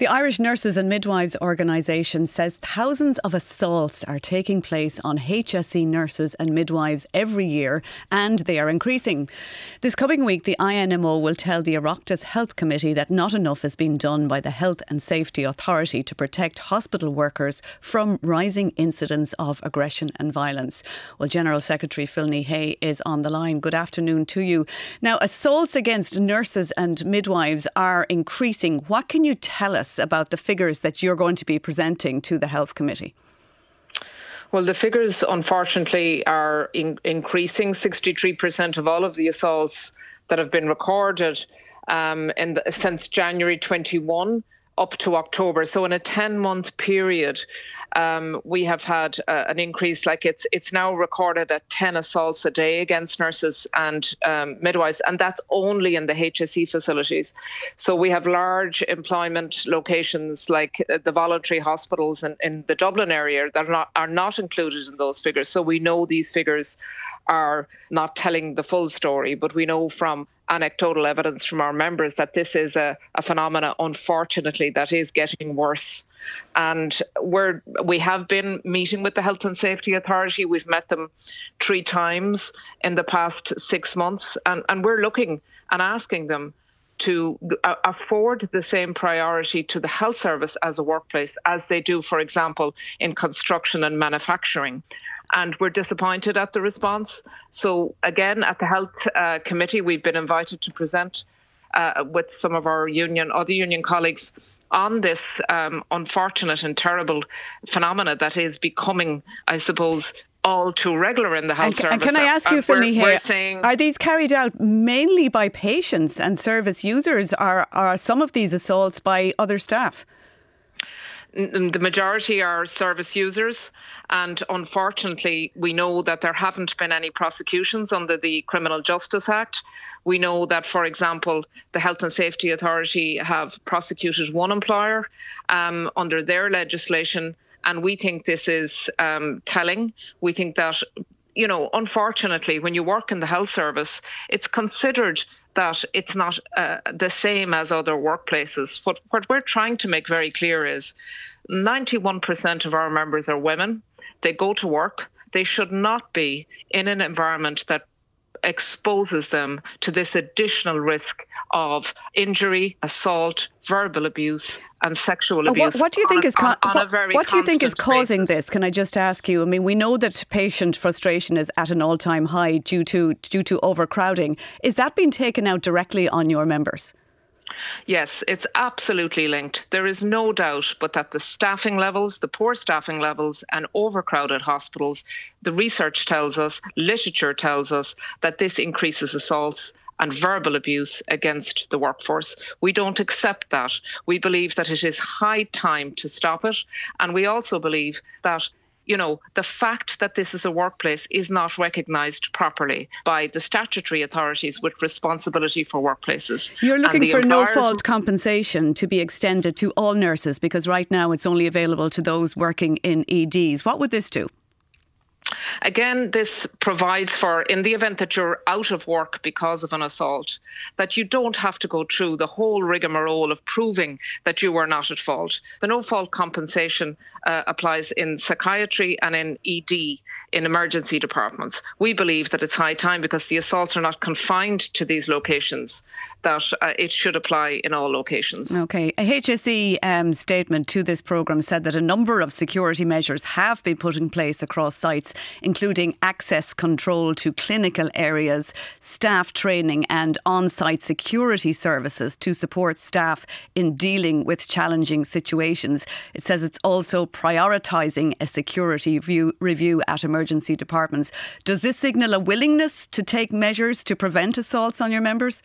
The Irish Nurses and Midwives organisation says thousands of assaults are taking place on HSE nurses and midwives every year and they are increasing. This coming week, the INMO will tell the Oireachtas Health Committee that not enough has been done by the Health and Safety Authority to protect hospital workers from rising incidents of aggression and violence. Well, General Secretary Phil Hay is on the line. Good afternoon to you. Now, assaults against nurses and midwives are increasing. What can you tell us? Us about the figures that you're going to be presenting to the Health Committee? Well, the figures, unfortunately, are in- increasing. 63% of all of the assaults that have been recorded um, the, since January 21 up to October. So, in a 10 month period, um, we have had uh, an increase. Like it's it's now recorded at 10 assaults a day against nurses and um, midwives, and that's only in the HSE facilities. So we have large employment locations like uh, the voluntary hospitals in, in the Dublin area that are not are not included in those figures. So we know these figures are not telling the full story, but we know from anecdotal evidence from our members that this is a, a phenomena, unfortunately, that is getting worse. And we're we have been meeting with the Health and Safety Authority. We've met them three times in the past six months, and, and we're looking and asking them to uh, afford the same priority to the health service as a workplace as they do, for example, in construction and manufacturing and we're disappointed at the response. So, again, at the Health uh, Committee, we've been invited to present uh, with some of our union, other union colleagues, on this um, unfortunate and terrible phenomena that is becoming, I suppose, all too regular in the health and, service. And can I ask you, Finley, here, saying, are these carried out mainly by patients and service users, or are some of these assaults by other staff? The majority are service users. And unfortunately, we know that there haven't been any prosecutions under the Criminal Justice Act. We know that, for example, the Health and Safety Authority have prosecuted one employer um, under their legislation. And we think this is um, telling. We think that you know, unfortunately, when you work in the health service, it's considered that it's not uh, the same as other workplaces. What, what we're trying to make very clear is 91% of our members are women they go to work, they should not be in an environment that exposes them to this additional risk of injury, assault, verbal abuse, and sexual abuse. What, what do you think on, is con- on, on what, what do you think is causing basis. this? Can I just ask you? I mean, we know that patient frustration is at an all-time high due to due to overcrowding. Is that being taken out directly on your members? Yes, it's absolutely linked. There is no doubt but that the staffing levels, the poor staffing levels, and overcrowded hospitals, the research tells us, literature tells us that this increases assaults and verbal abuse against the workforce. We don't accept that. We believe that it is high time to stop it. And we also believe that you know, the fact that this is a workplace is not recognised properly by the statutory authorities with responsibility for workplaces. You're looking for no fault compensation to be extended to all nurses because right now it's only available to those working in EDs. What would this do? Again, this provides for, in the event that you're out of work because of an assault, that you don't have to go through the whole rigmarole of proving that you were not at fault. The no fault compensation uh, applies in psychiatry and in ED in emergency departments. We believe that it's high time because the assaults are not confined to these locations, that uh, it should apply in all locations. Okay. A HSE um, statement to this programme said that a number of security measures have been put in place across sites, including access control to clinical areas, staff training, and on site security services to support staff in dealing with challenging situations. It says it's also prioritising a security view, review at emergency departments. Does this signal a willingness to take measures to prevent assaults on your members?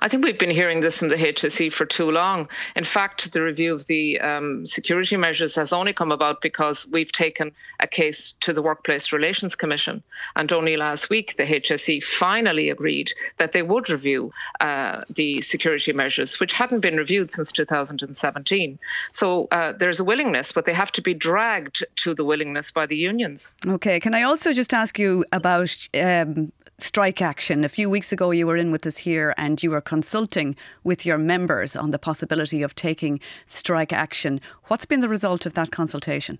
I think we've been hearing this from the HSE for too long. In fact, the review of the um, security measures has only come about because we've taken a case to the Workplace Relations Commission. And only last week, the HSE finally agreed that they would review uh, the security measures, which hadn't been reviewed since 2017. So uh, there's a willingness, but they have to be dragged to the willingness by the unions. Okay. Can I also just ask you about um, strike action. A few weeks ago, you were in with us here and you were consulting with your members on the possibility of taking strike action. What's been the result of that consultation?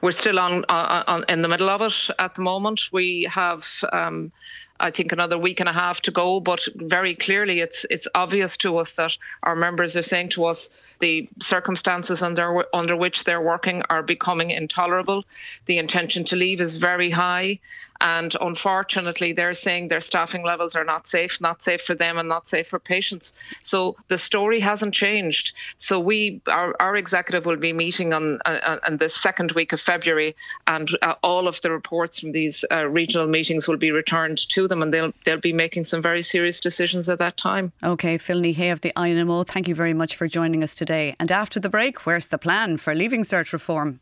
We're still on, on, on in the middle of it at the moment. We have um, I think another week and a half to go. But very clearly, it's it's obvious to us that our members are saying to us the circumstances under under which they're working are becoming intolerable. The intention to leave is very high, and unfortunately, they're saying their staffing levels are not safe, not safe for them, and not safe for patients. So the story hasn't changed. So we, our, our executive, will be meeting on uh, on the second week of February, and uh, all of the reports from these uh, regional meetings will be returned to them, and they'll they'll be making some very serious decisions at that time. Okay, Phil Hay of the INMO, thank you very much for joining us today. And after the break, where's the plan for Leaving Cert reform?